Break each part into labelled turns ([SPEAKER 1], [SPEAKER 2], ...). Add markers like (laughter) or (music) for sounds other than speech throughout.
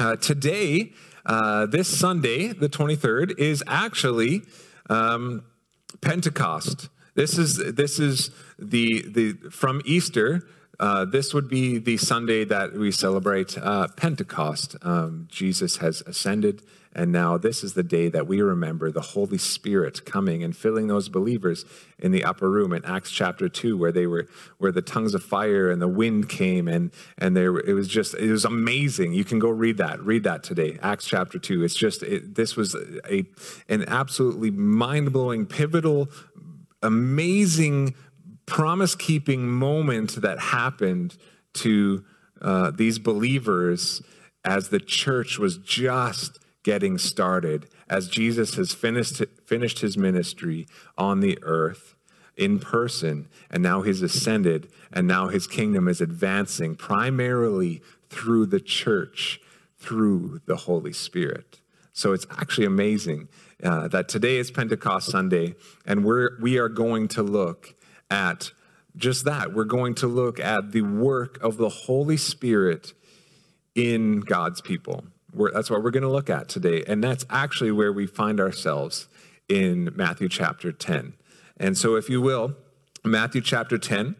[SPEAKER 1] uh, today, uh, this Sunday, the 23rd, is actually um, Pentecost. This is this is the the from Easter. Uh, this would be the Sunday that we celebrate uh, Pentecost. Um, Jesus has ascended and now this is the day that we remember the Holy Spirit coming and filling those believers in the upper room in Acts chapter 2 where they were where the tongues of fire and the wind came and and there it was just it was amazing. You can go read that. Read that today. Acts chapter 2. It's just it, this was a an absolutely mind-blowing pivotal amazing promise-keeping moment that happened to uh, these believers as the church was just getting started as Jesus has finished, finished his ministry on the earth in person, and now he's ascended, and now his kingdom is advancing primarily through the church, through the Holy Spirit. So it's actually amazing uh, that today is Pentecost Sunday, and we're, we are going to look at just that. We're going to look at the work of the Holy Spirit in God's people. We're, that's what we're going to look at today. And that's actually where we find ourselves in Matthew chapter 10. And so, if you will, Matthew chapter 10,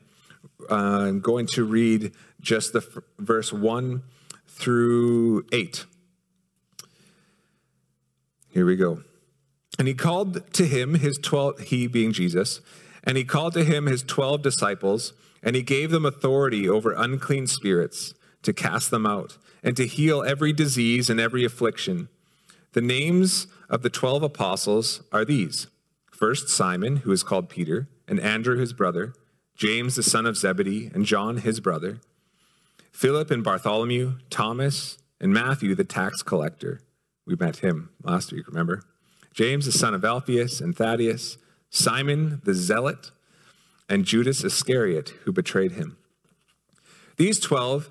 [SPEAKER 1] uh, I'm going to read just the f- verse 1 through 8. Here we go. And he called to him his 12, he being Jesus, and he called to him his 12 disciples, and he gave them authority over unclean spirits to cast them out and to heal every disease and every affliction. The names of the 12 apostles are these first Simon, who is called Peter, and Andrew, his brother, James, the son of Zebedee, and John, his brother, Philip and Bartholomew, Thomas, and Matthew, the tax collector. We met him last week, remember? James, the son of Alphaeus and Thaddeus, Simon the zealot, and Judas Iscariot, who betrayed him. These 12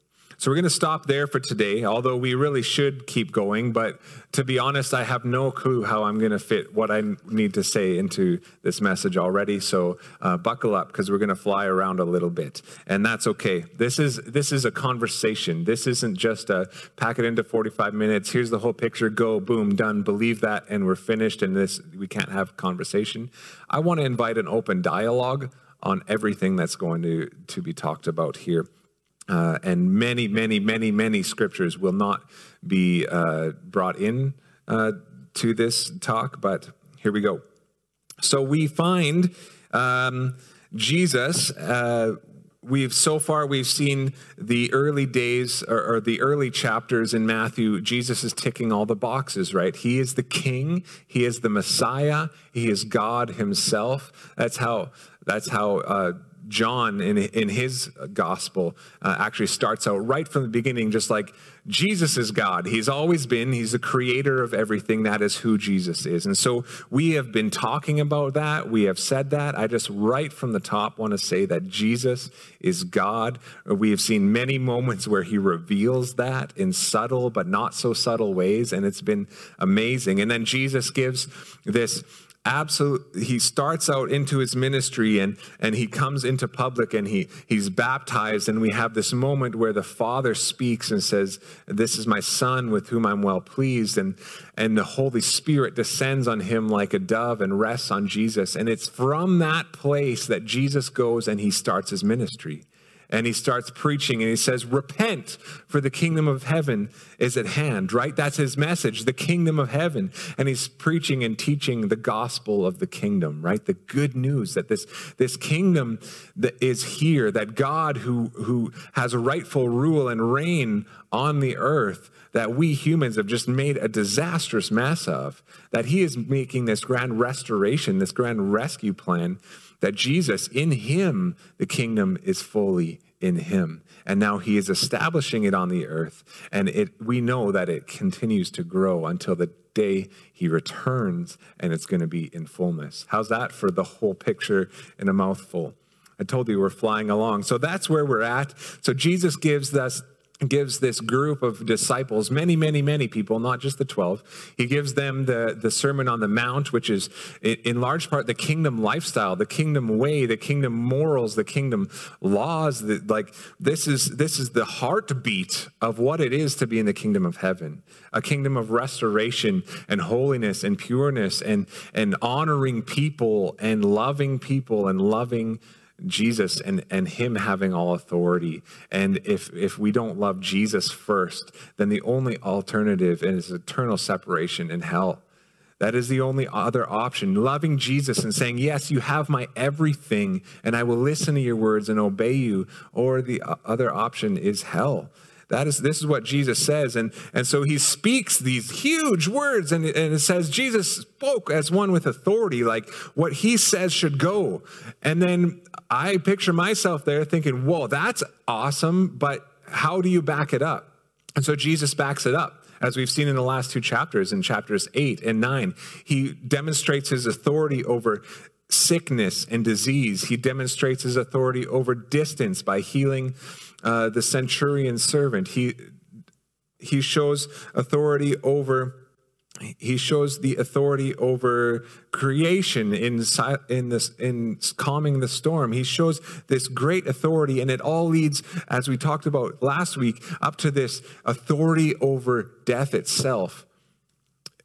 [SPEAKER 1] So we're going to stop there for today, although we really should keep going. But to be honest, I have no clue how I'm going to fit what I need to say into this message already. So uh, buckle up because we're going to fly around a little bit, and that's okay. This is this is a conversation. This isn't just a pack it into 45 minutes. Here's the whole picture. Go, boom, done. Believe that, and we're finished. And this we can't have conversation. I want to invite an open dialogue on everything that's going to to be talked about here. Uh, and many, many, many, many scriptures will not be uh, brought in uh, to this talk, but here we go. So we find um, Jesus. Uh, we've so far we've seen the early days or, or, the early chapters in Matthew. Jesus is ticking all the boxes, right? He is the King. He is the Messiah. He is God Himself. That's how. That's how uh, John in, in his gospel uh, actually starts out right from the beginning, just like Jesus is God. He's always been, He's the creator of everything. That is who Jesus is. And so we have been talking about that. We have said that. I just right from the top want to say that Jesus is God. We have seen many moments where He reveals that in subtle but not so subtle ways, and it's been amazing. And then Jesus gives this absolutely he starts out into his ministry and and he comes into public and he he's baptized. And we have this moment where the father speaks and says this is my son with whom I'm well pleased. And and the holy spirit descends on him like a dove and rests on Jesus. And it's from that place that Jesus goes and he starts his ministry and he starts preaching and he says, Repent, for the kingdom of heaven is at hand, right? That's his message, the kingdom of heaven. And he's preaching and teaching the gospel of the kingdom, right? The good news that this, this kingdom that is here, that God who, who has rightful rule and reign on the earth, that we humans have just made a disastrous mess of, that he is making this grand restoration, this grand rescue plan that Jesus, in him, the kingdom is fully in him. And now he is establishing it on the earth. And it, we know that it continues to grow until the day he returns and it's going to be in fullness. How's that for the whole picture in a mouthful? I told you we're flying along. So that's where we're at. So Jesus gives us gives this group of disciples, many, many, many people, not just the 12. He gives them the, the Sermon on the Mount, which is in large part the kingdom lifestyle, the kingdom way, the kingdom morals, the kingdom laws. That, like this is this is the heartbeat of what it is to be in the kingdom of heaven, a kingdom of restoration and holiness and pureness and and honoring people and loving people and loving Jesus and, and him having all authority. And if, if we don't love Jesus first, then the only alternative is eternal separation in hell. That is the only other option. Loving Jesus and saying, Yes, you have my everything, and I will listen to your words and obey you. Or the uh, other option is hell. That is, this is what Jesus says. And, and so he speaks these huge words, and, and it says Jesus spoke as one with authority, like what he says should go. And then I picture myself there thinking, whoa, that's awesome, but how do you back it up? And so Jesus backs it up. As we've seen in the last two chapters, in chapters eight and nine, he demonstrates his authority over sickness and disease. He demonstrates his authority over distance by healing uh, the centurion servant. He, he shows authority over he shows the authority over creation in in this in calming the storm he shows this great authority and it all leads as we talked about last week up to this authority over death itself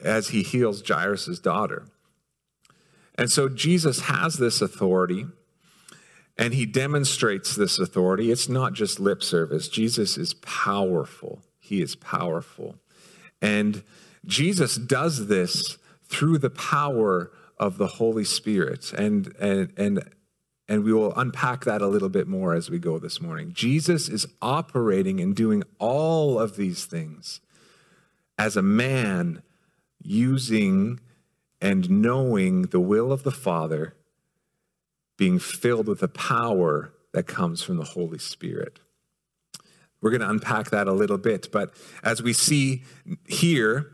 [SPEAKER 1] as he heals Jairus's daughter and so Jesus has this authority and he demonstrates this authority. It's not just lip service. Jesus is powerful. He is powerful. And Jesus does this through the power of the Holy Spirit. And, and, and, and we will unpack that a little bit more as we go this morning. Jesus is operating and doing all of these things as a man using and knowing the will of the Father being filled with the power that comes from the Holy Spirit. We're going to unpack that a little bit, but as we see here,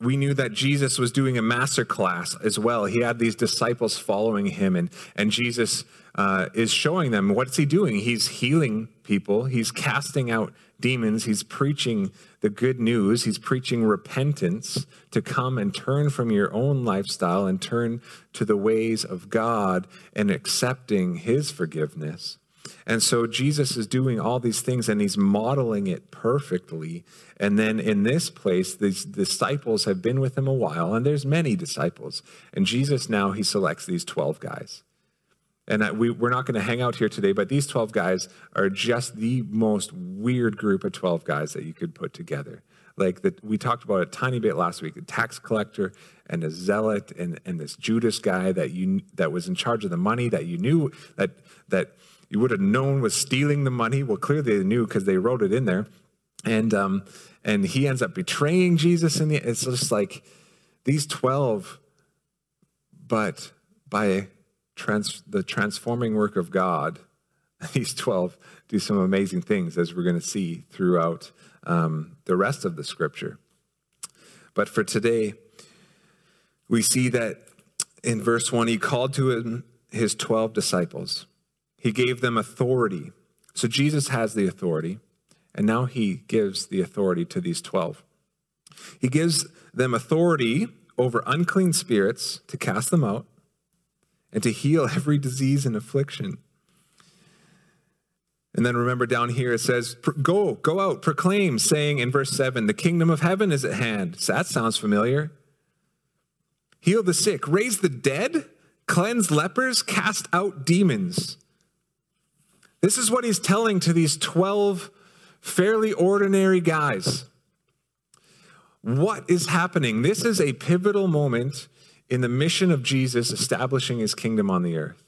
[SPEAKER 1] we knew that Jesus was doing a master class as well. He had these disciples following him, and, and Jesus uh, is showing them what's he doing? He's healing people, he's casting out demons, he's preaching the good news, he's preaching repentance to come and turn from your own lifestyle and turn to the ways of God and accepting his forgiveness. And so Jesus is doing all these things and he's modeling it perfectly. And then in this place, these disciples have been with him a while, and there's many disciples. And Jesus now, he selects these 12 guys. And we, we're not going to hang out here today, but these 12 guys are just the most weird group of 12 guys that you could put together. Like that, we talked about a tiny bit last week: a tax collector and a zealot, and, and this Judas guy that you that was in charge of the money that you knew that that you would have known was stealing the money. Well, clearly they knew because they wrote it in there. And um, and he ends up betraying Jesus. And it's just like these twelve, but by trans- the transforming work of God, (laughs) these twelve do some amazing things, as we're going to see throughout um, the rest of the scripture. But for today, we see that in verse 1, he called to him his 12 disciples. He gave them authority. So Jesus has the authority, and now he gives the authority to these 12. He gives them authority over unclean spirits to cast them out and to heal every disease and affliction. And then remember down here it says, Go, go out, proclaim, saying in verse 7, The kingdom of heaven is at hand. So that sounds familiar. Heal the sick, raise the dead, cleanse lepers, cast out demons. This is what he's telling to these 12 fairly ordinary guys. What is happening? This is a pivotal moment in the mission of Jesus establishing his kingdom on the earth.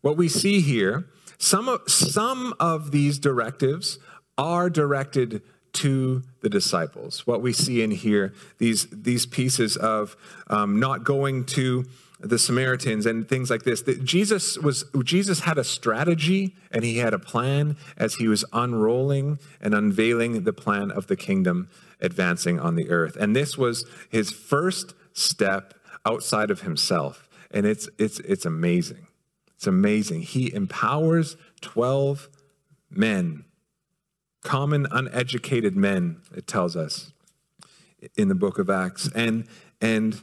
[SPEAKER 1] What we see here, some of, some of these directives are directed to the disciples. What we see in here, these, these pieces of um, not going to the Samaritans and things like this. That Jesus was Jesus had a strategy and he had a plan as he was unrolling and unveiling the plan of the kingdom advancing on the earth. And this was his first step outside of himself. And it's it's it's amazing. It's amazing. He empowers 12 men, common uneducated men, it tells us in the book of Acts. And and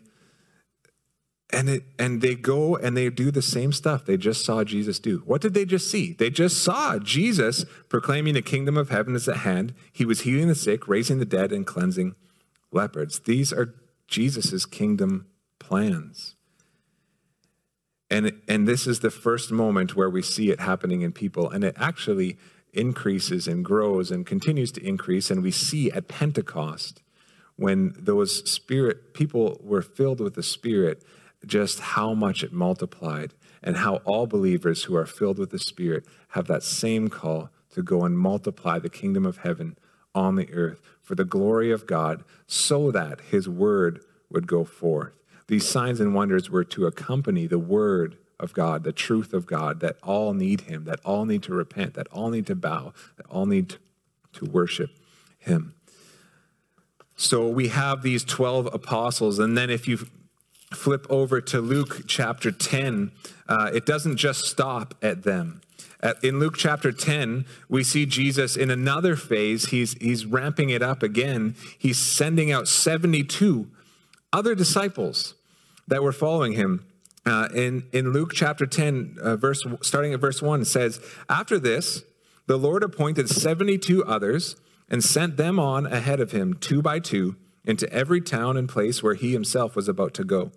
[SPEAKER 1] and it, and they go and they do the same stuff they just saw Jesus do. What did they just see? They just saw Jesus proclaiming the kingdom of heaven is at hand. He was healing the sick, raising the dead, and cleansing lepers. These are Jesus's kingdom plans. And, and this is the first moment where we see it happening in people. And it actually increases and grows and continues to increase. And we see at Pentecost, when those spirit people were filled with the Spirit, just how much it multiplied and how all believers who are filled with the Spirit have that same call to go and multiply the kingdom of heaven on the earth for the glory of God so that his word would go forth. These signs and wonders were to accompany the word of God, the truth of God, that all need him, that all need to repent, that all need to bow, that all need to worship him. So we have these 12 apostles. And then if you flip over to Luke chapter 10, uh, it doesn't just stop at them. In Luke chapter 10, we see Jesus in another phase. He's, he's ramping it up again. He's sending out 72 other disciples that were following him. Uh, in, in Luke chapter 10, uh, verse, starting at verse 1, it says, After this, the Lord appointed 72 others and sent them on ahead of him, two by two, into every town and place where he himself was about to go.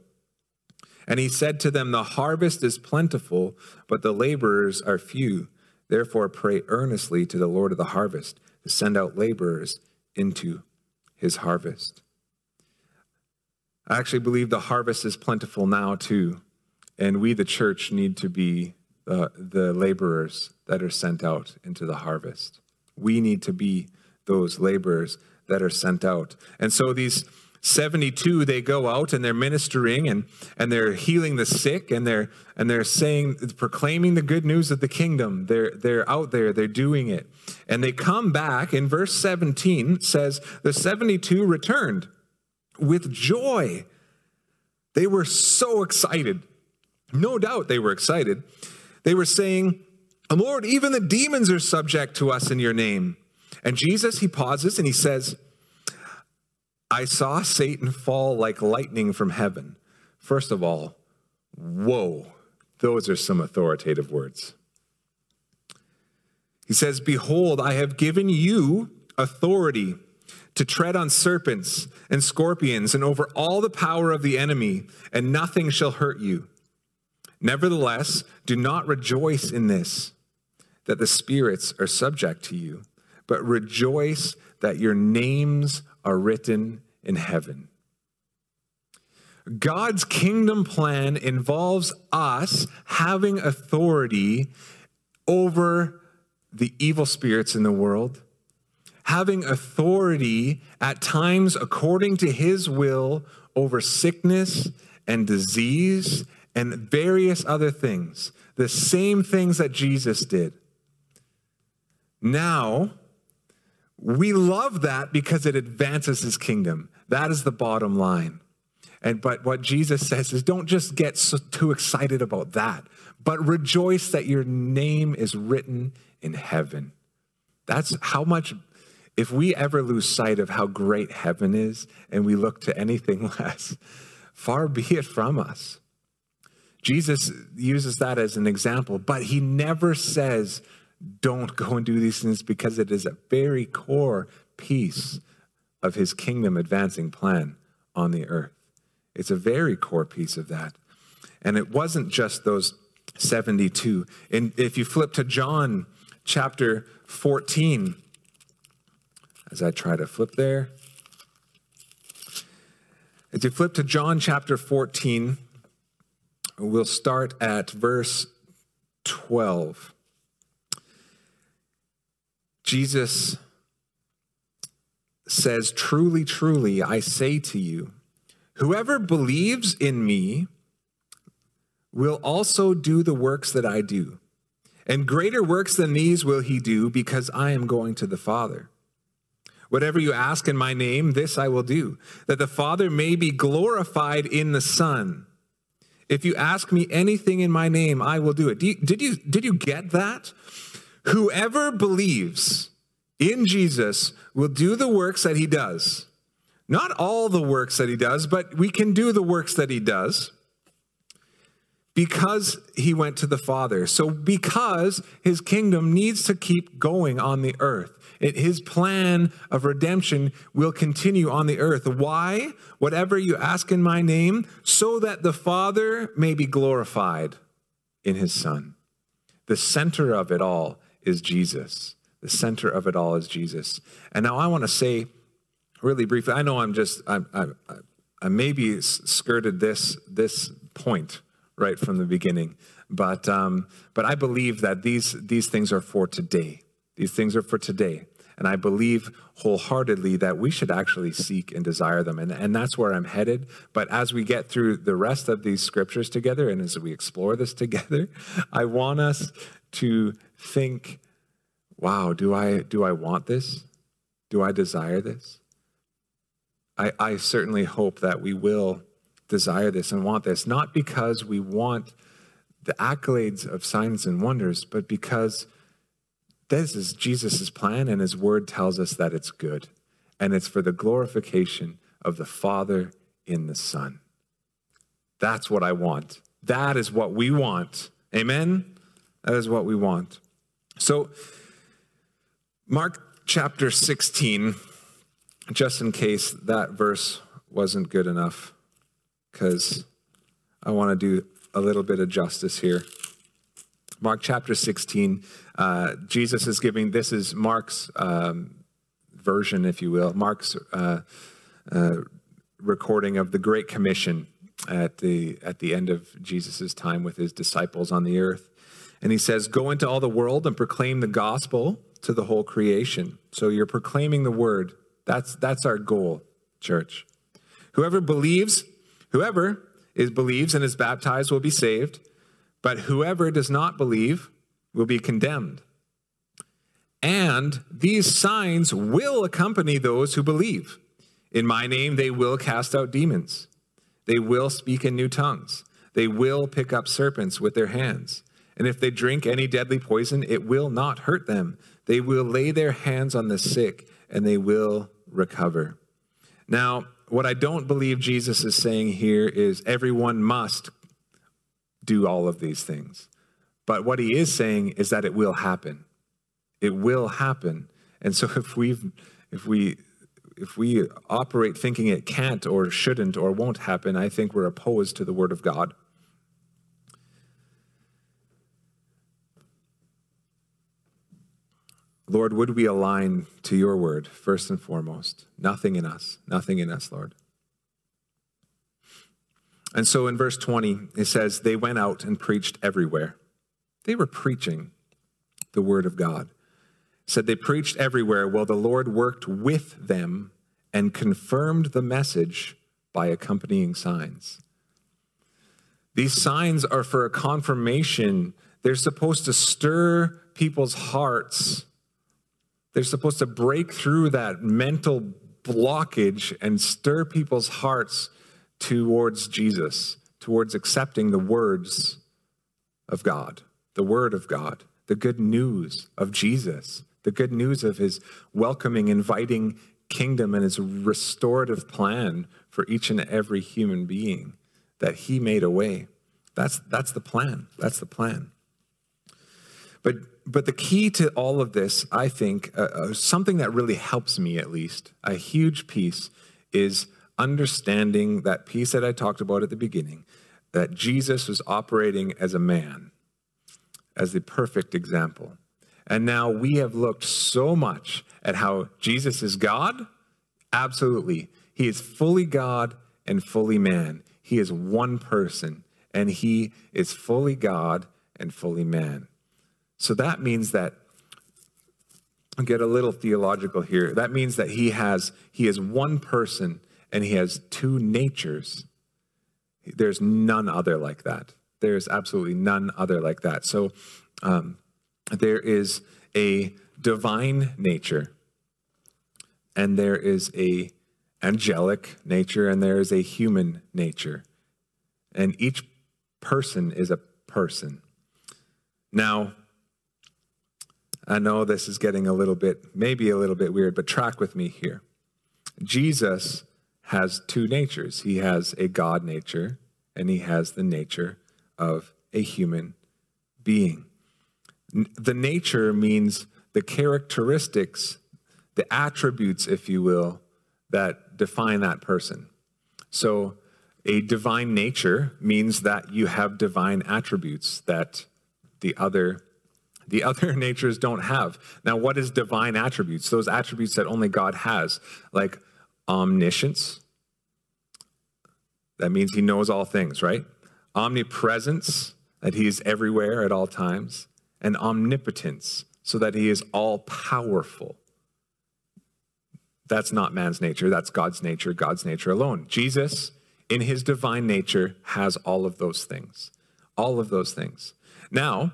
[SPEAKER 1] And he said to them, The harvest is plentiful, but the laborers are few. Therefore, pray earnestly to the Lord of the harvest to send out laborers into his harvest. I actually believe the harvest is plentiful now, too. And we, the church, need to be the, the laborers that are sent out into the harvest. We need to be those laborers that are sent out. And so these 72 they go out and they're ministering and, and they're healing the sick and they're and they're saying proclaiming the good news of the kingdom. They're they're out there they're doing it. And they come back in verse 17 says the 72 returned with joy. They were so excited. No doubt they were excited. They were saying lord even the demons are subject to us in your name and jesus he pauses and he says I saw Satan fall like lightning from heaven. First of all, whoa, those are some authoritative words. He says, Behold, I have given you authority to tread on serpents and scorpions and over all the power of the enemy, and nothing shall hurt you. Nevertheless, do not rejoice in this, that the spirits are subject to you, but rejoice that your names are written in heaven. God's kingdom plan involves us having authority over the evil spirits in the world, having authority at times according to his will over sickness and disease and various other things, the same things that Jesus did. Now, we love that because it advances his kingdom. That is the bottom line. And but what Jesus says is don't just get so, too excited about that, but rejoice that your name is written in heaven. That's how much if we ever lose sight of how great heaven is and we look to anything (laughs) less, far be it from us. Jesus uses that as an example, but he never says don't go and do these things because it is a very core piece of his kingdom advancing plan on the earth. It's a very core piece of that. And it wasn't just those 72. And if you flip to John chapter 14, as I try to flip there, if you flip to John chapter 14, we'll start at verse 12. Jesus says, Truly, truly, I say to you, whoever believes in me, will also do the works that I do. And greater works than these will he do because I am going to the Father. Whatever you ask in my name, this I will do, that the Father may be glorified in the Son. If you ask me anything in my name, I will do it. You, did, you, did you get that? Whoever believes in Jesus will do the works that he does. Not all the works that he does, but we can do the works that he does because he went to the Father. So, because his kingdom needs to keep going on the earth. It, his plan of redemption will continue on the earth. Why? Whatever you ask in my name, so that the Father may be glorified in his Son. The center of it all is Jesus. The center of it all is Jesus. And now I want to say really briefly, I know I'm just, I, I, I maybe skirted this, this point right from the beginning, but, um, but I believe that these, these things are for today. These things are for today. And I believe wholeheartedly that we should actually seek and desire them. And, and that's where I'm headed. But as we get through the rest of these scriptures together and as we explore this (laughs) together, I want us to think, wow, do I, do I want this? Do I desire this? I, I certainly hope that we will desire this and want this, not because we want the accolades of signs and wonders, but because this is Jesus' plan, and his word tells us that it's good. And it's for the glorification of the Father in the Son. That's what I want. That is what we want. Amen? That is what we want. So, Mark chapter 16, just in case that verse wasn't good enough, because I want to do a little bit of justice here. Mark chapter 16, uh, Jesus is giving, this is Mark's um, version, if you will, Mark's uh, uh, recording of the Great Commission at the, at the end of Jesus' time with his disciples on the earth. And he says, Go into all the world and proclaim the gospel to the whole creation. So you're proclaiming the word. That's, that's our goal, church. Whoever believes, whoever is believes and is baptized will be saved. But whoever does not believe will be condemned. And these signs will accompany those who believe. In my name, they will cast out demons. They will speak in new tongues. They will pick up serpents with their hands. And if they drink any deadly poison, it will not hurt them. They will lay their hands on the sick and they will recover. Now, what I don't believe Jesus is saying here is everyone must do all of these things. But what he is saying is that it will happen. It will happen. And so (laughs) if we if we if we operate thinking it can't or shouldn't or won't happen, I think we're opposed to the word of God. Lord, would we align to your word first and foremost? Nothing in us, nothing in us, Lord. And so in verse 20, it says, They went out and preached everywhere. They were preaching the word of God. It said they preached everywhere while the Lord worked with them and confirmed the message by accompanying signs. These signs are for a confirmation. They're supposed to stir people's hearts. They're supposed to break through that mental blockage and stir people's hearts towards Jesus, towards accepting the words of God, the word of God, the good news of Jesus, the good news of his welcoming, inviting kingdom and his restorative plan for each and every human being that he made a way. That's, that's the plan. That's the plan. But, but the key to all of this, I think, uh, uh, something that really helps me at least, a huge piece, is understanding that piece that I talked about at the beginning, that Jesus was operating as a man, as the perfect example. And now we have looked so much at how Jesus is God. Absolutely. He is fully God and fully man. He is one person, and he is fully God and fully man. So that means that I'll get a little theological here. That means that he has he is one person and he has two natures. There's none other like that. There's absolutely none other like that. So um, there is a divine nature, and there is a angelic nature, and there is a human nature. And each person is a person. Now, I know this is getting a little bit, maybe a little bit weird, but track with me here. Jesus has two natures. He has a God nature and he has the nature of a human being. The nature means the characteristics, the attributes, if you will, that define that person. So, a divine nature means that you have divine attributes that the other the (laughs) other natures don't have. Now, what is divine attributes? Those attributes that only God has, like omniscience. That means he knows all things, right? Omnipresence, that he is everywhere at all times, and omnipotence, so that he is all powerful. That's not man's nature, that's God's nature, God's nature alone. Jesus, in his divine nature, has all of those things. All of those things. Now,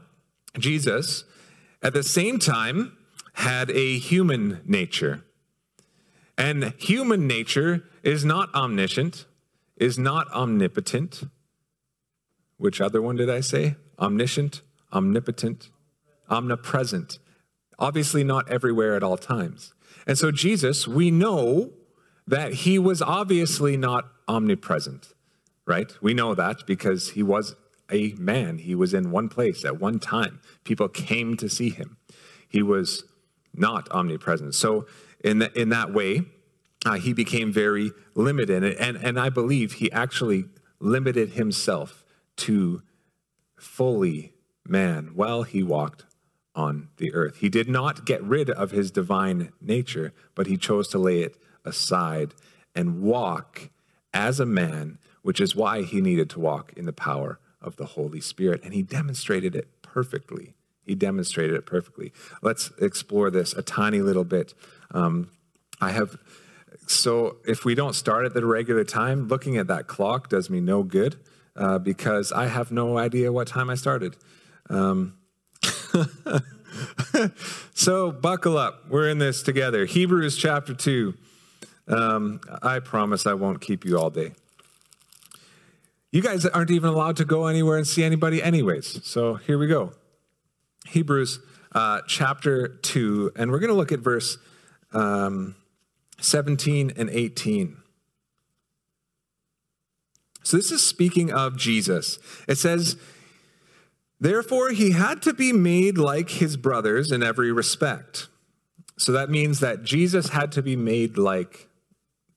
[SPEAKER 1] Jesus, at the same time, had a human nature. And human nature is not omniscient, is not omnipotent. Which other one did I say? Omniscient, omnipotent, omnipresent. Obviously, not everywhere at all times. And so, Jesus, we know that he was obviously not omnipresent, right? We know that because he was a man. He was in one place at one time. People came to see him. He was not omnipresent. So, in, the, in that way, uh, he became very limited. And, and, and I believe he actually limited himself to fully man while he walked on the earth. He did not get rid of his divine nature, but he chose to lay it aside and walk as a man, which is why he needed to walk in the power of the Holy Spirit. And he demonstrated it perfectly. He demonstrated it perfectly. Let's explore this a tiny little bit. Um, I have, so if we don't start at the regular time, looking at that clock does me no good uh, because I have no idea what time I started. Um, (laughs) so buckle up. We're in this together. Hebrews chapter 2. Um, I promise I won't keep you all day. You guys aren't even allowed to go anywhere and see anybody, anyways. So here we go. Hebrews uh, chapter 2, and we're going to look at verse um, 17 and 18. So this is speaking of Jesus. It says, Therefore, he had to be made like his brothers in every respect. So that means that Jesus had to be made like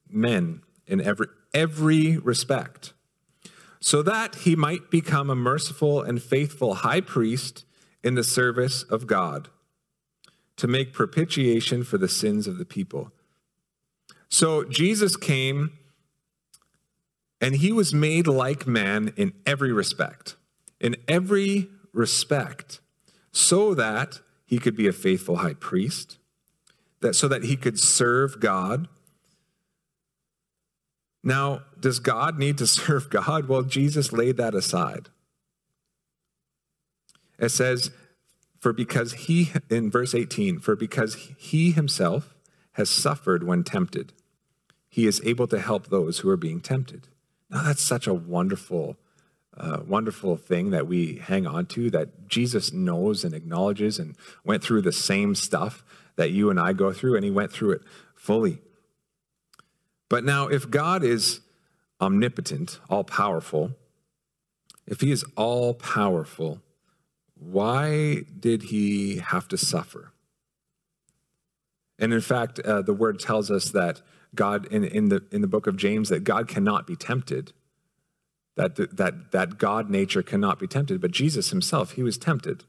[SPEAKER 1] men in every, every respect so that he might become a merciful and faithful high priest in the service of God to make propitiation for the sins of the people. So Jesus came and he was made like man in every respect, in every respect, so that he could be a faithful high priest, that so that he could serve God now, does God need to (laughs) serve God? Well, Jesus laid that aside. It says, for because he, in verse 18, for because he himself has suffered when tempted, he is able to help those who are being tempted. Now, that's such a wonderful, uh, wonderful thing that we hang on to that Jesus knows and acknowledges and went through the same stuff that you and I go through, and he went through it fully. But now, if God is omnipotent, all powerful, if he is all powerful, why did he have to suffer? And in fact, uh, the word tells us that God, in, in, the, in the book of James, that God cannot be tempted, that, that, that God nature cannot be tempted. But Jesus himself, he was tempted.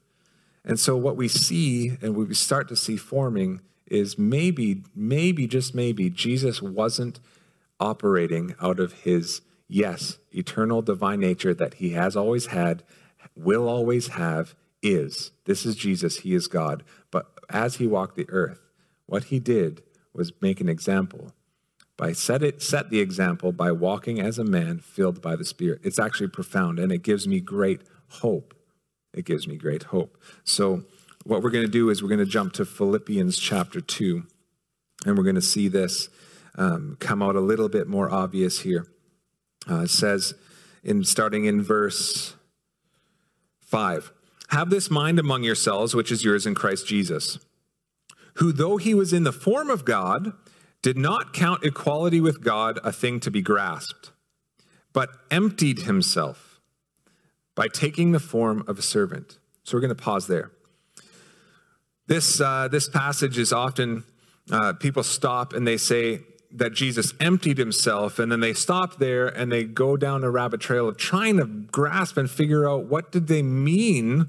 [SPEAKER 1] And so, what we see and we start to see forming is maybe, maybe, just maybe, Jesus wasn't operating out of his, yes, eternal divine nature that he has always had, will always have, is. This is Jesus, he is God. But as he walked the earth, what he did was make an example by set it set the example by walking as a man filled by the Spirit. It's actually profound and it gives me great hope. It gives me great hope. So what we're going to do is we're going to jump to Philippians chapter 2 and we're going to see this um, come out a little bit more obvious here. Uh, it says in starting in verse 5 have this mind among yourselves which is yours in Christ Jesus who though he was in the form of God did not count equality with God a thing to be grasped, but emptied himself by taking the form of a servant. So we're going to pause there. This, uh, this passage is often, uh, people stop and they say that Jesus emptied himself, and then they stop there and they go down a rabbit trail of trying to grasp and figure out what did they mean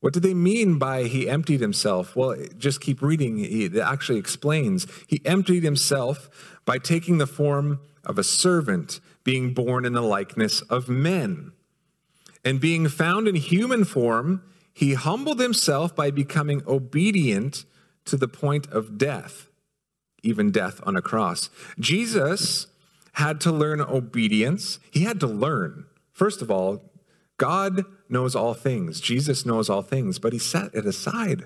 [SPEAKER 1] what do they mean by he emptied himself? Well, just keep reading. It actually explains. He emptied himself by taking the form of a servant, being born in the likeness of men. And being found in human form, he humbled himself by becoming obedient to the point of death, even death on a cross. Jesus had to learn obedience. He had to learn, first of all, God knows all things. Jesus knows all things, but he set it aside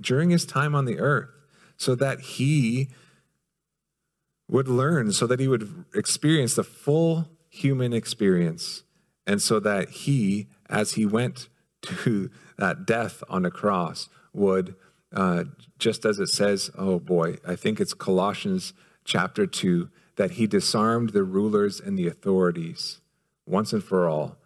[SPEAKER 1] during his time on the earth so that he would learn, so that he would experience the full human experience, and so that he, as he went to that death on a cross, would, uh, just as it says, oh boy, I think it's Colossians chapter 2, that he disarmed the rulers and the authorities once and for all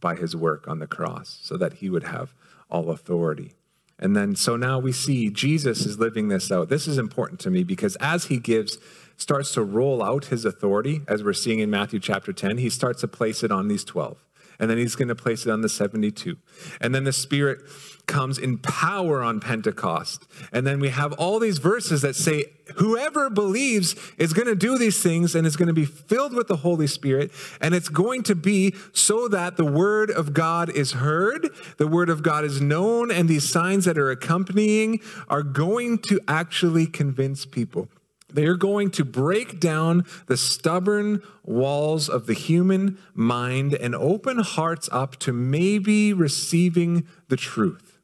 [SPEAKER 1] by his work on the cross so that he would have all authority. And then, so now we see Jesus is living this out. This is important to me because as he gives, starts to roll out his authority, as we're seeing in Matthew chapter 10, he starts to place it on these 12 and then he's going to place it on the 72. And then the Spirit comes in power on Pentecost. And then we have all these verses that say, whoever believes is going to do these things and is going to be filled with the Holy Spirit. And it's going to be so that the Word of God is heard, the Word of God is known, and these signs that are accompanying are going to actually convince people. They are going to break down the stubborn walls of the human mind and open hearts up to maybe receiving the truth.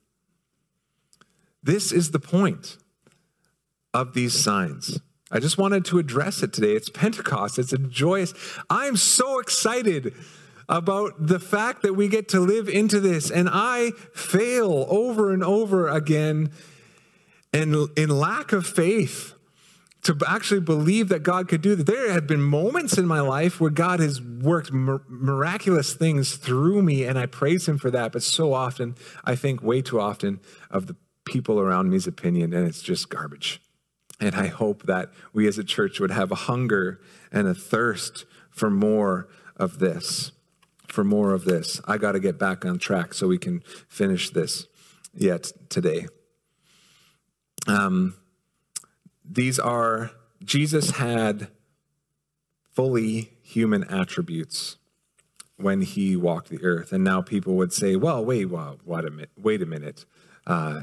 [SPEAKER 1] This is the point of these signs. I just wanted to address it today. It's Pentecost, it's a joyous. I'm so excited about the fact that we get to live into this, and I fail over and over again in, in lack of faith to actually believe that God could do that. There have been moments in my life where God has worked miraculous things through me, and I praise Him for that. But so often, I think way too often of the people around me's opinion, and it's just garbage. And I hope that we as a church would have a hunger and a thirst for more of this. For more of this. I got to get back on track so we can finish this yet today. Um, these are, Jesus had fully human attributes when he walked the earth. And now people would say, well, wait, well, wait a minute. Wait a minute. Uh,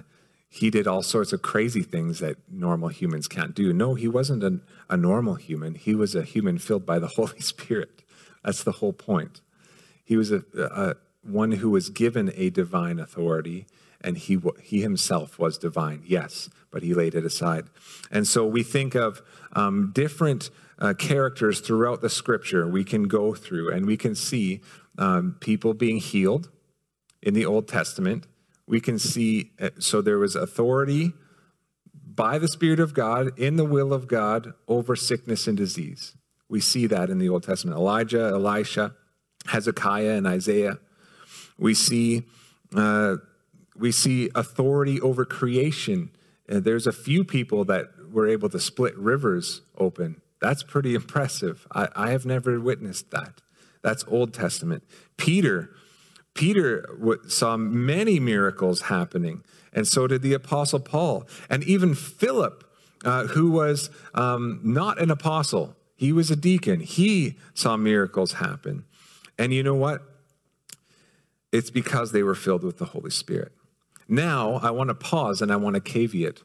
[SPEAKER 1] he did all sorts of crazy things that normal humans can't do. No, he wasn't a, a normal human. He was a human filled by the (laughs) Holy Spirit. That's the whole point. He was a, a one who was given a divine authority and he, he himself was divine, yes, but he laid it aside. And so we think of um, different uh, characters throughout the scripture we can go through, and we can see um, people being healed in the Old Testament. We can see, uh, so there was authority by the Spirit of God in the will of God over sickness and disease. We see that in the Old Testament. Elijah, Elisha, Hezekiah, and Isaiah. We see uh, we see authority over creation. And there's a few people that were able to split rivers open. That's pretty impressive. I, I have never witnessed that. That's Old Testament. Peter, Peter saw many miracles happening, and so did the Apostle Paul. And even Philip, uh, who was um, not an apostle, he was a deacon. He saw miracles happen. And you know what? It's because they were filled with the Holy Spirit. Now, I want to pause and I want to caveat.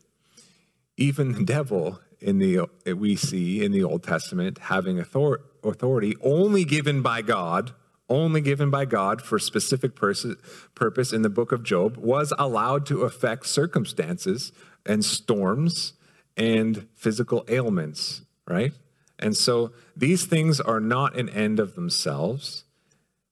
[SPEAKER 1] Even the devil in the we see in the Old Testament having author, authority only given by God, only given by God for specific pers- purpose in the book of Job, was allowed to affect circumstances and storms and physical ailments, right? And so these things are not an end of themselves,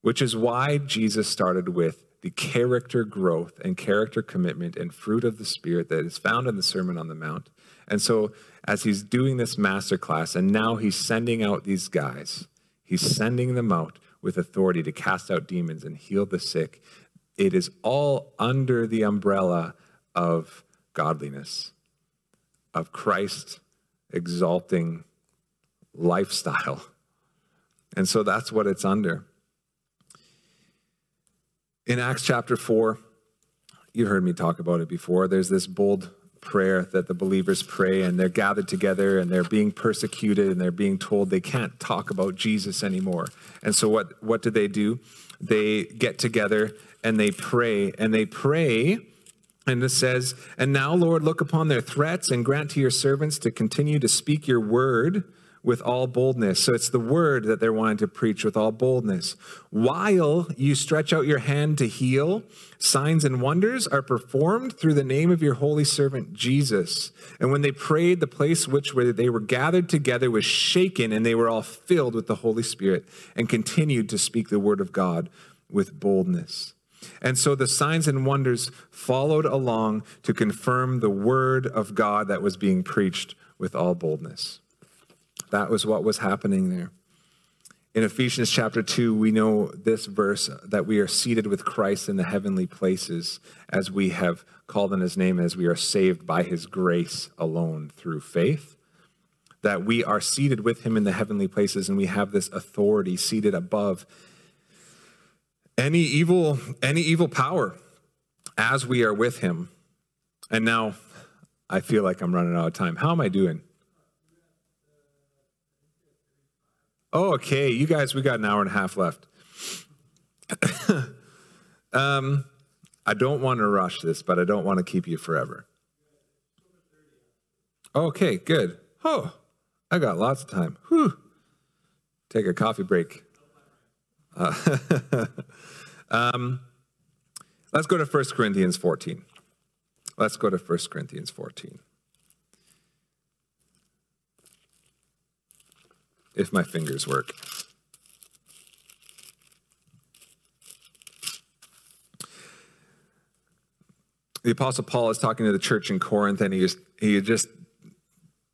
[SPEAKER 1] which is why Jesus started with the character growth and character commitment and fruit of the Spirit that is found in the Sermon on the Mount. And so, as he's doing this master class, and now he's sending out these guys, he's sending them out with authority to cast out demons and heal the sick. It is all under the umbrella of godliness, of Christ exalting lifestyle. And so that's what it's under. In Acts chapter 4, you've heard me talk about it before. There's this bold prayer that the believers pray, and they're gathered together and they're being persecuted and they're being told they can't talk about Jesus anymore. And so, what, what do they do? They get together and they pray, and they pray. And it says, And now, Lord, look upon their threats and grant to your servants to continue to speak your word with all boldness. So it's the word that they're wanting to preach with all boldness. While you stretch out your hand to heal, signs and wonders are performed through the name of your holy servant Jesus. And when they prayed, the place which where they were gathered together was shaken, and they were all filled with the Holy Spirit and continued to speak the word of God with boldness. And so the signs and wonders followed along to confirm the word of God that was being preached with all boldness. That was what was happening there. In Ephesians chapter 2, we know this verse that we are seated with Christ in the heavenly places as we have called on his name, as we are saved by his grace alone through faith. That we are seated with him in the heavenly places and we have this authority seated above any evil, any evil power as we are with him. And now I feel like I'm running out of time. How am I doing? Oh, okay. You guys, we got an hour and a half left. (coughs) um, I don't want to rush this, but I don't want to keep you forever. Okay, good. Oh, I got lots of time. Whew. Take a coffee break. Uh, (laughs) um, let's go to 1 Corinthians 14. Let's go to 1 Corinthians 14. If my fingers work. The Apostle Paul is talking to the church in Corinth, and he just, he just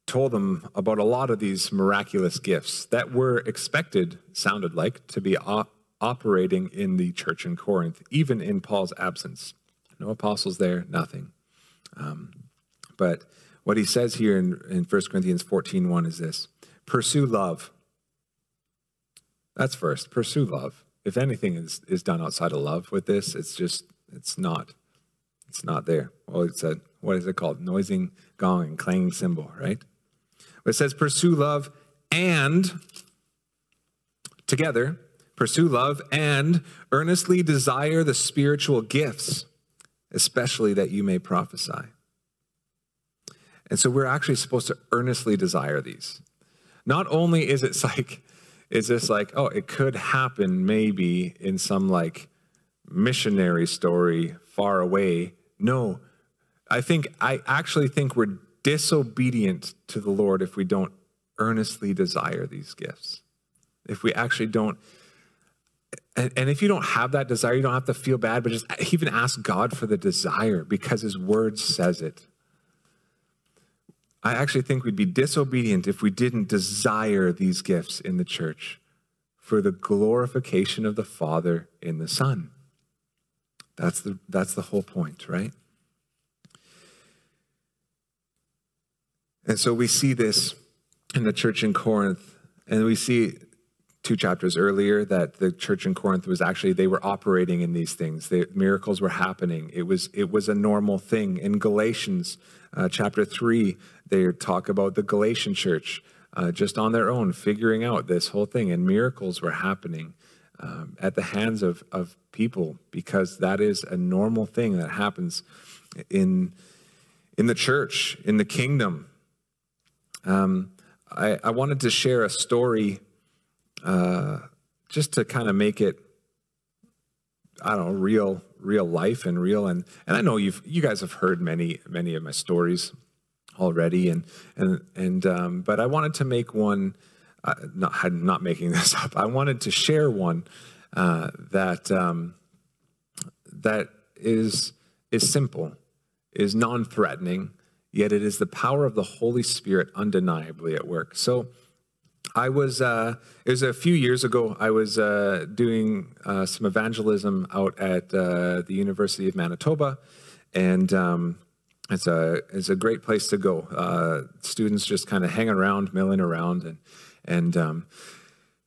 [SPEAKER 1] told them about a lot of these miraculous gifts that were expected, sounded like, to be op- operating in the church in Corinth, even in Paul's absence. No apostles there, nothing. Um, but what he says here in, in 1 Corinthians 14 1 is this pursue love that's first. Pursue love. If anything is, is done outside of love with this, it's just, it's not. It's not there. Well, it's a, what is it called? Noising gong and clanging cymbal, right? But it says, pursue love and together, pursue love and earnestly desire the spiritual gifts, especially that you may prophesy. And so we're actually supposed to earnestly desire these. Not only is it (laughs) like, is this like, oh, it could happen maybe in some like missionary story far away. No, I think, I actually think we're disobedient to the Lord if we don't earnestly desire these gifts. If we actually don't, and, and if you don't have that desire, you don't have to feel bad, but just even ask God for the desire because His Word says it. I actually think we'd be disobedient if we didn't desire these gifts in the church for the glorification of the Father in the Son. That's the, that's the whole point, right? And so we see this in the church in Corinth, and we see two chapters earlier that the church in Corinth was actually they were operating in these things. The miracles were happening. It was it was a normal thing. In Galatians uh, chapter three, they talk about the Galatian church uh, just on their own, figuring out this whole thing, and miracles were happening um, at the hands of of people because that is a normal thing that happens in in the church in the kingdom um, I, I, wanted to share a story uh, just to kind of make it, I don't know, real, real life and real. And, and I know you've, you guys have heard many, many of my stories already. And, and, and, um, but I wanted to make one, uh, not, I'm not making (laughs) this up. I wanted to share one uh, that, um, that is, is simple, is non-threatening, yet it is the power of the Holy Spirit undeniably at work. So I was, uh, it was a few years ago, I was uh, doing uh, some evangelism out at uh, the University of Manitoba, and um, it's, a, it's a great place to go. Uh, students just kind of hang around, milling around, and, and, um,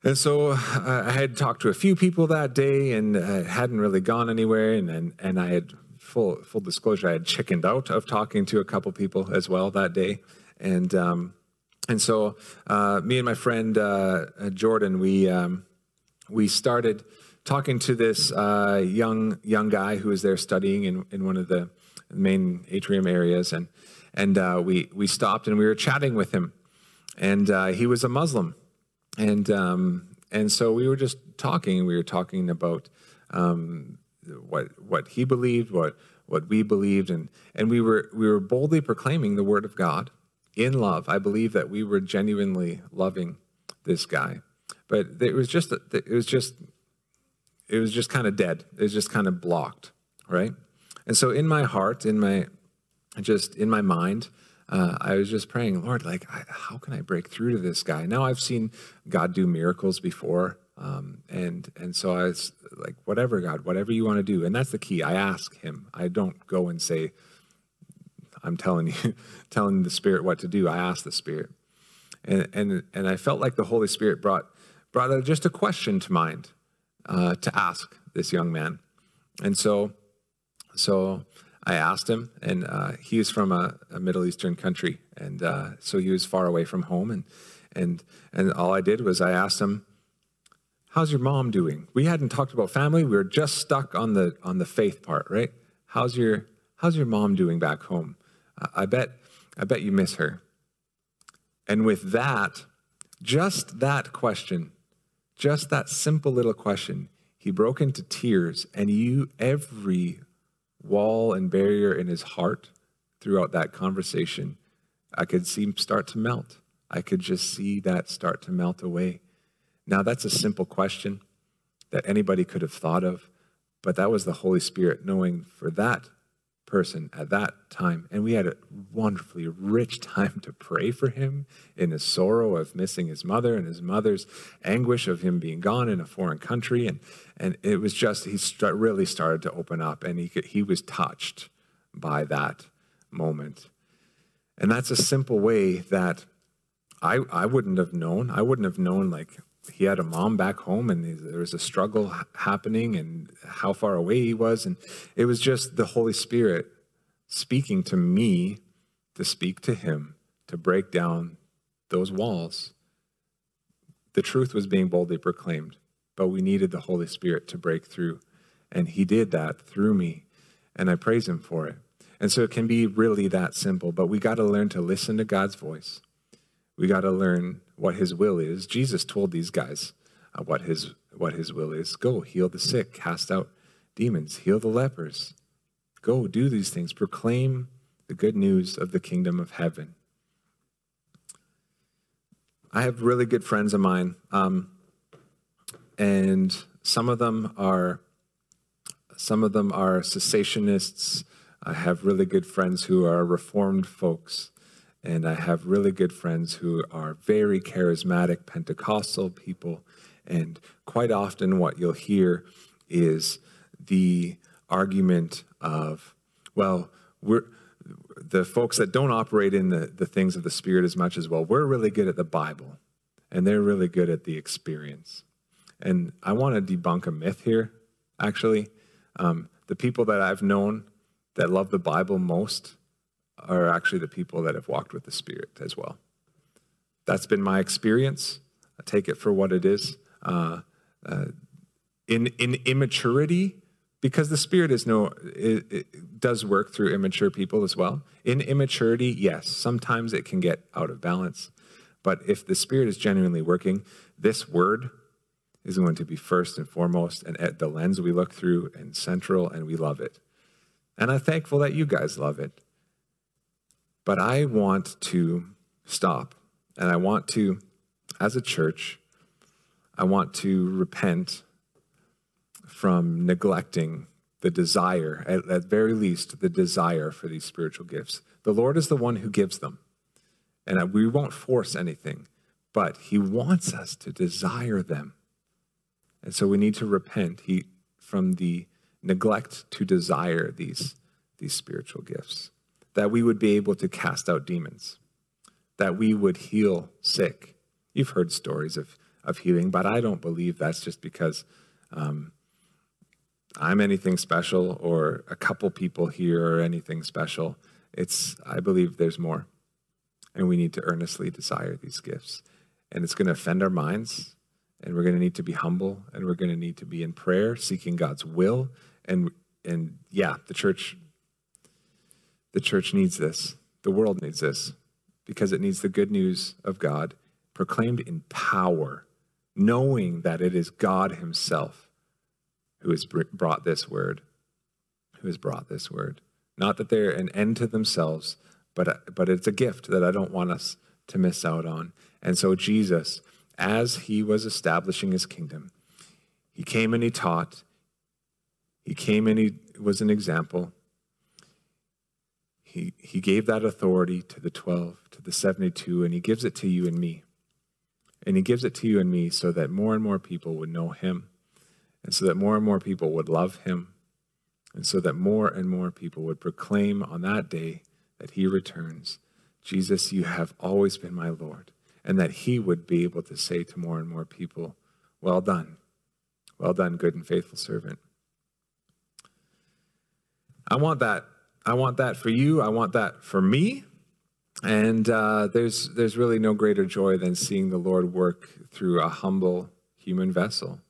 [SPEAKER 1] and so I had talked to a few people that day and hadn't really gone anywhere, and, and, and I had full full disclosure, I had chickened out of talking to a couple people as well that day, and um, and so uh, me and my friend uh, uh, Jordan, we um, we started talking to this uh, young young guy who was there studying in, in one of the main atrium areas, and and uh, we we stopped and we were chatting with him, and uh, he was a Muslim, and um, and so we were just talking. We were talking about um, what what he believed, what what we believed, and and we were we were boldly proclaiming the word of God in love. I believe that we were genuinely loving this guy, but it was just it was just it was just kind of dead. It was just kind of blocked, right? And so in my heart, in my just in my mind, uh, I was just praying, Lord, like, I, how can I break through to this guy? Now I've seen God do miracles before. Um, and and so I was like, whatever, God, whatever you want to do. And that's the key. I ask him. I don't go and say, I'm telling you, (laughs) telling the Spirit what to do. I asked the Spirit. And and and I felt like the Holy Spirit brought brought just a question to mind uh, to ask this young man. And so so I asked him, and uh, he from a, a, Middle Eastern country, and uh, so he was far away from home. And and and all I did was I asked him, how's your mom doing? We hadn't talked about family. We were just stuck on the on the faith part, right? How's your how's your mom doing back home? I bet I bet you miss her. And with that, just that question, just that simple little question, he broke into tears and you every wall and barrier in his heart throughout that conversation, I could see him start to melt. I could just see that start to melt away. Now, that's a simple question that anybody could have thought of, but that was the Holy Spirit knowing for that person at that time. And we had a wonderfully rich (laughs) time to pray for him in his sorrow of missing his mother and his mother's anguish of him being gone in a foreign country. And, and it was just, he st- really started to open up and he, could, he was touched by that moment. And that's a simple way that I, I wouldn't have known. I wouldn't have known like he had a mom back home and there was a struggle happening and how far away he was. And it was just the holy spirit speaking to me to speak to him to break down those walls. The truth was being boldly proclaimed but we needed the holy spirit to break through. And he did that through me and i praise him for it. And so it can be really that simple but we got to learn to listen to god's voice. We got to learn what his will is. Jesus told these guys uh, what his what his will is. Go heal the sick, cast out demons, heal the lepers. Go do these things, proclaim the good news of the kingdom of heaven. I have really good friends of mine, um, and some of them are some of them are cessationists. I have really good friends who are reformed folks. And I have really good friends who are very charismatic Pentecostal people. And quite often, what you'll hear is the argument of, well, we're the folks that don't operate in the, the things of the Spirit as much as well, we're really good at the Bible and they're really good at the experience. And I want to debunk a myth here, actually. Um, the people that I've known that love the Bible most are actually the people that have walked with the Spirit as well. That's been my experience. I take it for what it is. Uh, uh, in, in immaturity, because the Spirit is no it, it does work through immature people as well. In immaturity, yes, sometimes it can get out of balance. But if the Spirit is genuinely working, this word is going to be first and foremost and at the lens we look through and central, and we love it. And I'm thankful that you guys love it. But I want to stop and I want to, as a church, I want to repent from neglecting the desire, at, at very least, the desire for these spiritual gifts. The Lord is the one who gives them. And we won't force anything, but He wants us to desire them. And so we need to repent he, from the neglect to desire these, these spiritual gifts, that we would be able to cast out demons, that we would heal sick. You've heard stories of, of healing, but I don't believe that's just because um, I'm anything special or a couple people here are anything special. It's, I believe there's more. And we need to earnestly desire these gifts. And it's going to offend our minds. And we're going to need to be humble. And we're going to need to be in prayer, seeking God's will. And, and yeah, the church, the church needs this. The world needs this because it needs the good news of God proclaimed in power, knowing that it is God Himself who has brought this word, who has brought this word. Not that they're an end to themselves, but, but it's a gift that I don't want us to miss out on. And so, Jesus, as he was establishing his kingdom, he came and he taught, he came and he was an example. He, he gave that authority to the 12, to the 72, and he gives it to you and me. And he gives it to you and me so that more and more people would know him and so that more and more people would love him, and so that more and more people would proclaim on that day that he returns, Jesus, you have always been my Lord, and that he would be able to say to more and more people, Well done, well done, good and faithful servant. I want that. I want that for you. I want that for me. And uh, there's, there's really no greater joy than seeing the Lord work through a humble human vessel.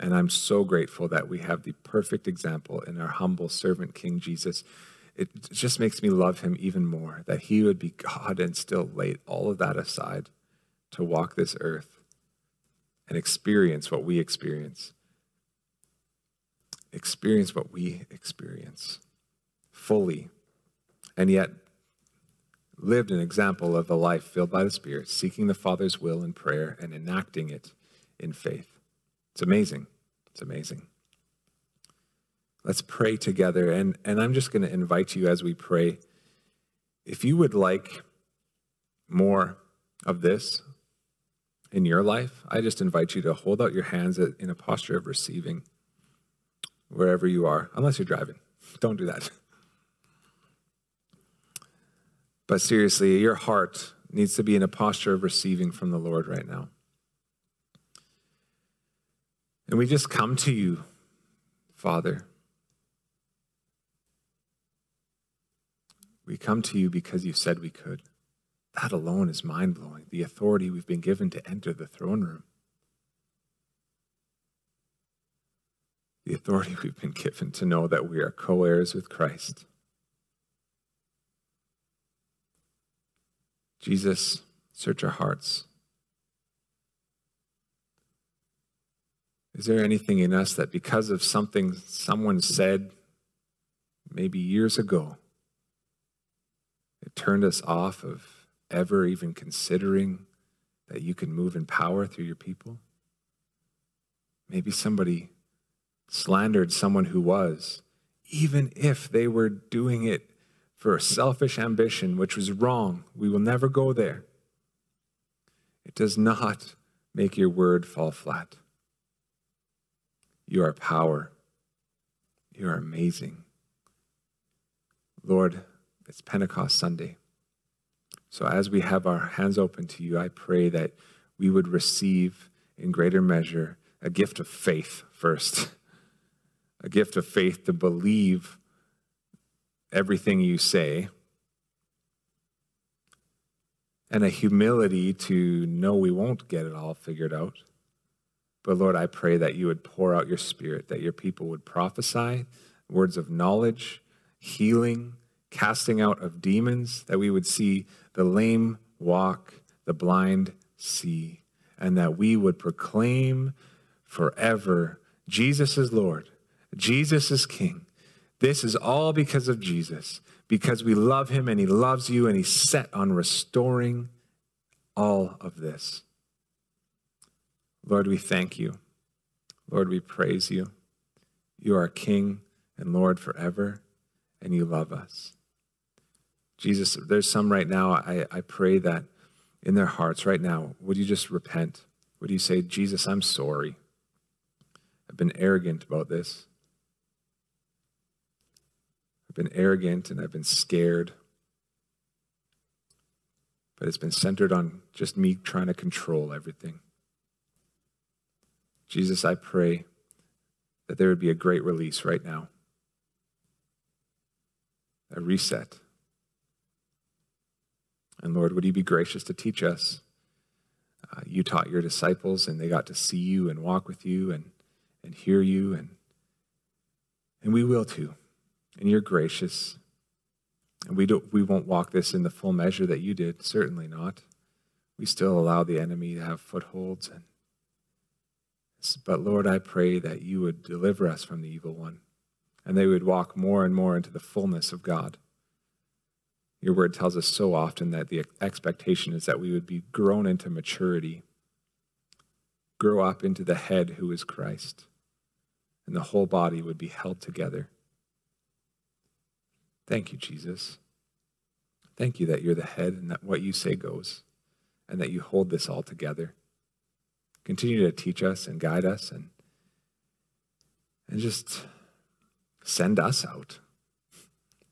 [SPEAKER 1] And I'm so grateful that we have the perfect example in our humble servant, King Jesus. It just makes me love him even more that he would be God and still lay all of that aside to walk this earth and experience what we experience. Experience what we experience fully, and yet lived an example of a life filled by the Spirit, seeking the Father's will in prayer and enacting it in faith. It's amazing. It's amazing. Let's pray together. And, and I'm just going to invite you as we pray, if you would like more of this in your life, I just invite you to hold out your hands in a posture of receiving wherever you are, unless you're driving. (laughs) Don't do that. But seriously, your heart needs to be in a posture of receiving from the Lord right now. And we just come to you, Father. We come to you because you said we could. That alone is mind blowing. The authority we've been given to enter the throne room. The authority (laughs) we've been given to know that we are co heirs with Christ. Jesus, search our hearts. Is there anything in us that because of something someone said maybe years ago, it turned us off of ever even considering that you can move in power through your people? Maybe somebody slandered someone who was, even if they were doing it for a selfish ambition, which was wrong. We will never go there. It does not make your word fall flat. You are power. You are amazing. Lord, it's Pentecost Sunday. So as we have our hands open to you, I pray that we would receive in greater measure a gift of faith first, a gift of faith to believe everything you say, and a humility to know we won't get it all figured out But Lord, I pray that you would pour out your spirit, that your people would prophesy words of knowledge, healing, casting out of demons, that we would see the lame walk, the blind see, and that we would proclaim forever Jesus is Lord, Jesus is King. This is all because of Jesus, because we love him and he loves you and he's set on restoring all of this. Lord, we thank you. Lord, we praise you. You are King and Lord forever, and you love us. Jesus, there's some right now, I, I pray that in their hearts right now, would you just repent? Would you say, Jesus, I'm sorry. I've been arrogant about this. I've been arrogant and I've been scared. But it's been centered on just me trying to control everything. Jesus, I pray that there would be a great release right now, a reset. And Lord, would you be gracious to teach us? Uh, you taught your disciples, and they got to see you and walk with you and, and hear you, and, and we will too. And you're gracious. And we, don't, we won't walk this in the full measure that you did, certainly not. We still allow the enemy to have footholds and but Lord, I pray that you would deliver us from the evil one and they would walk more and more into the fullness of God. Your word tells us so often that the expectation is that we would be grown into maturity, grow up into the head who is Christ, and the whole body would be held together. Thank you, Jesus. Thank you that you're the head and that what you say goes, and that you hold this all together. Continue to teach us and guide us and, and just send us out.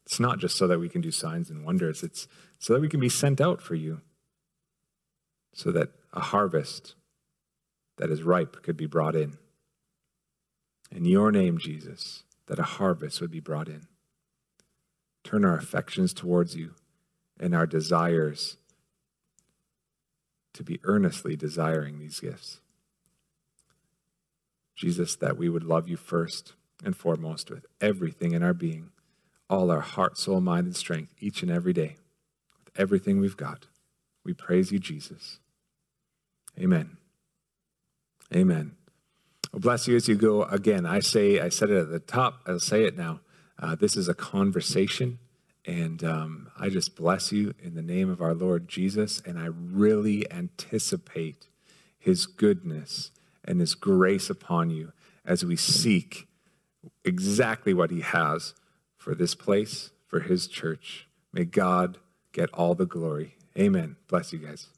[SPEAKER 1] It's not just so that we can do signs and wonders, it's so that we can be sent out for you, so that a harvest that is ripe could be brought in. In your name, Jesus, that a harvest would be brought in. Turn our affections towards you and our desires to be earnestly desiring these gifts. Jesus, that we would love you first and foremost with everything in our being, all our heart, soul, mind, and strength, each and every day, with everything we've got. We praise you, Jesus. Amen. Amen. Well, bless you as you go. Again, I say, I said it at the top, I'll say it now. Uh, this is a conversation. And um, I just bless you in the name of our Lord Jesus. And I really anticipate his goodness and his grace upon you as we seek exactly what he has for this place, for his church. May God get all the glory. Amen. Bless you guys.